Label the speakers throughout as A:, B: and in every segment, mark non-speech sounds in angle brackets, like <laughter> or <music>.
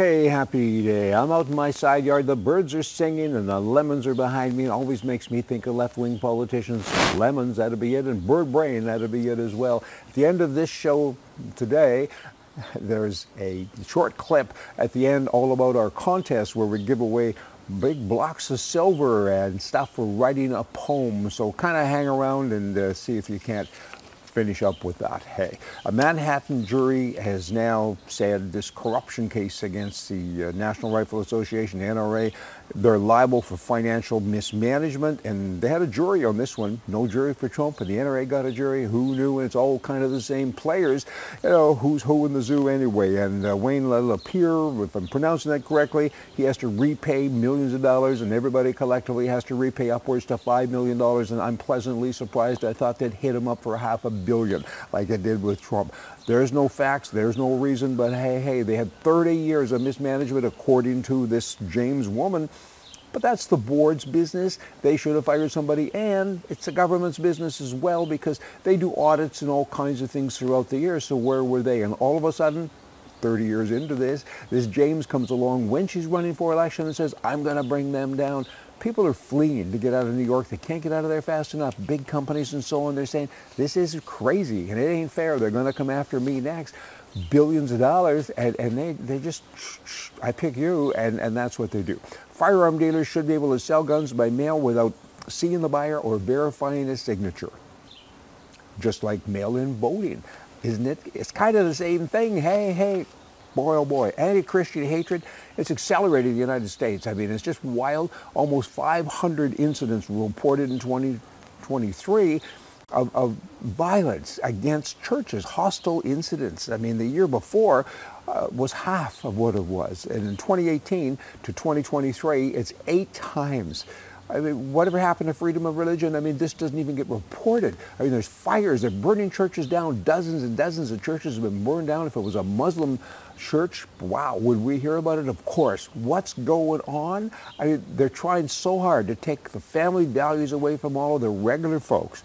A: Hey, happy day. I'm out in my side yard. The birds are singing and the lemons are behind me. It always makes me think of left wing politicians. Lemons, that'd be it, and bird brain, that'd be it as well. At the end of this show today, <laughs> there's a short clip at the end all about our contest where we give away big blocks of silver and stuff for writing a poem. So kind of hang around and uh, see if you can't finish up with that. Hey, a Manhattan jury has now said this corruption case against the uh, National Rifle Association, NRA, they're liable for financial mismanagement, and they had a jury on this one. No jury for Trump, and the NRA got a jury. Who knew? It's all kind of the same players. You know, who's who in the zoo anyway? And uh, Wayne LaPierre, if I'm pronouncing that correctly, he has to repay millions of dollars, and everybody collectively has to repay upwards to $5 million. And I'm pleasantly surprised. I thought they'd hit him up for half a billion like it did with Trump. There's no facts, there's no reason, but hey, hey, they had 30 years of mismanagement according to this James woman. But that's the board's business. They should have fired somebody, and it's the government's business as well because they do audits and all kinds of things throughout the year. So where were they? And all of a sudden, 30 years into this, this James comes along when she's running for election and says, I'm going to bring them down. People are fleeing to get out of New York. They can't get out of there fast enough. Big companies and so on, they're saying, this is crazy and it ain't fair. They're going to come after me next. Billions of dollars, and, and they, they just, I pick you, and, and that's what they do. Firearm dealers should be able to sell guns by mail without seeing the buyer or verifying his signature. Just like mail-in voting, isn't it? It's kind of the same thing. Hey, hey, boy, oh boy, anti-Christian hatred, it's accelerated in the United States. I mean, it's just wild. Almost 500 incidents reported in 2023 of, of violence against churches, hostile incidents. I mean, the year before uh, was half of what it was. And in 2018 to 2023, it's eight times. I mean, whatever happened to freedom of religion? I mean, this doesn't even get reported. I mean, there's fires. They're burning churches down. Dozens and dozens of churches have been burned down. If it was a Muslim church, wow, would we hear about it? Of course. What's going on? I mean, they're trying so hard to take the family values away from all of the regular folks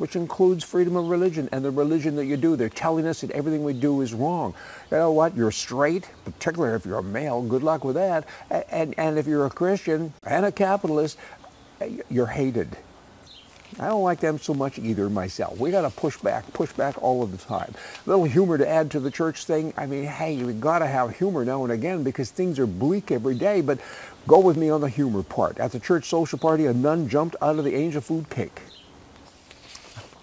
A: which includes freedom of religion and the religion that you do. They're telling us that everything we do is wrong. You know what? You're straight, particularly if you're a male. Good luck with that. And, and if you're a Christian and a capitalist, eh, you're hated. I don't like them so much either myself. We got to push back, push back all of the time. A little humor to add to the church thing. I mean, hey, we got to have humor now and again because things are bleak every day. But go with me on the humor part. At the church social party, a nun jumped out of the angel food cake.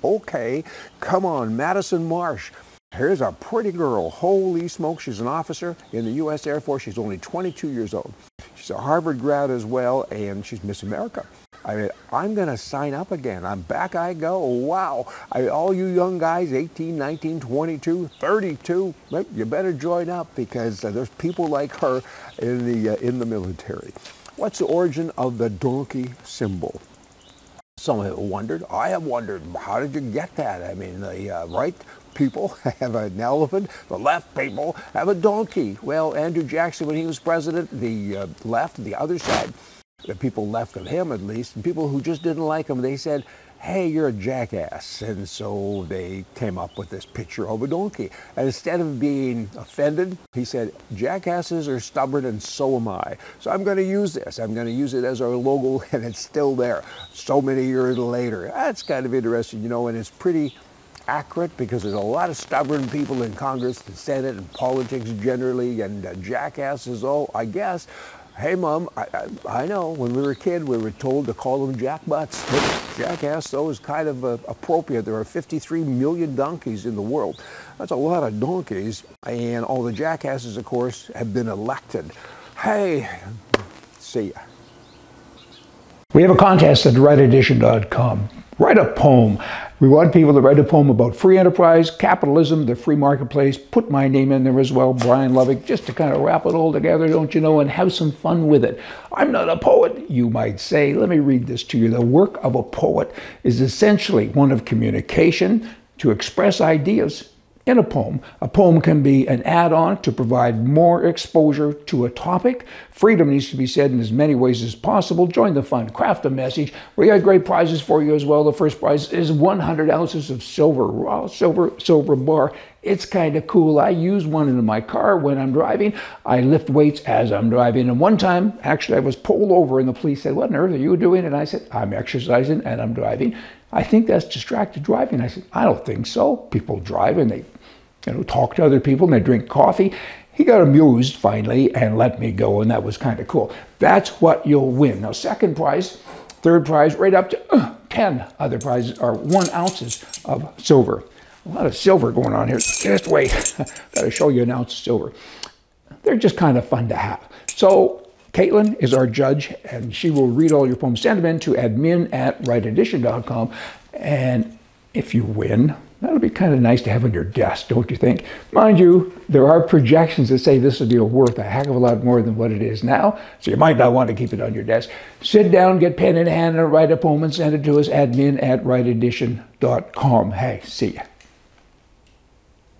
A: Okay, come on, Madison Marsh. Here's a pretty girl. Holy smoke, she's an officer in the U.S. Air Force. She's only 22 years old. She's a Harvard grad as well, and she's Miss America. I mean, I'm going to sign up again. I'm back I go. Wow. I, all you young guys, 18, 19, 22, 32, you better join up because uh, there's people like her in the, uh, in the military. What's the origin of the donkey symbol? Some have wondered. I have wondered, how did you get that? I mean, the uh, right people <laughs> have an elephant, the left people have a donkey. Well, Andrew Jackson, when he was president, the uh, left, the other side, the people left of him at least, and people who just didn't like him, they said, hey, you're a jackass. And so they came up with this picture of a donkey. And instead of being offended, he said, jackasses are stubborn and so am I. So I'm going to use this. I'm going to use it as our logo <laughs> and it's still there so many years later. That's kind of interesting, you know, and it's pretty accurate because there's a lot of stubborn people in Congress, the Senate, and politics generally, and uh, jackasses, oh, I guess. Hey, Mom, I, I, I, know when we were a kid, we were told to call them jackbutts. But jackass, though, is kind of uh, appropriate. There are 53 million donkeys in the world. That's a lot of donkeys. And all the jackasses, of course, have been elected. Hey, see ya. We have a contest at rightedition.com. Write a poem. We want people to write a poem about free enterprise, capitalism, the free marketplace. Put my name in there as well, Brian Lovick, just to kind of wrap it all together, don't you know, and have some fun with it. I'm not a poet, you might say. Let me read this to you. The work of a poet is essentially one of communication to express ideas
B: in a poem. A poem can be an add on to provide more exposure to a topic. Freedom needs to be said in as many ways as possible. Join the fun, craft a message. We got great prizes for you as well. The first prize is 100 ounces of silver, raw silver, silver bar. It's kind of cool. I use one in my car when I'm driving. I lift weights as I'm driving. And one time, actually, I was pulled over and the police said, What on earth are you doing? And I said, I'm exercising and I'm driving. I think that's distracted driving. I said, I don't think so. People drive and they you know, talk to other people and they drink coffee. He got amused finally and let me go, and that was kind of cool. That's what you'll win. Now, second prize, third prize, right up to uh, 10 other prizes are one ounces of silver. A lot of silver going on here. Just wait. <laughs> Got to show you an ounce of silver. They're just kind of fun to have. So Caitlin is our judge, and she will read all your poems. Send them in to admin at rightedition.com. And if you win, that'll be kind of nice to have on your desk, don't you think? Mind you, there are projections that say this will be worth a heck of a lot more than what it is now, so you might not want to keep it on your desk. Sit down, get pen in hand, and write a poem and send it to us, admin at rightedition.com. Hey, see ya.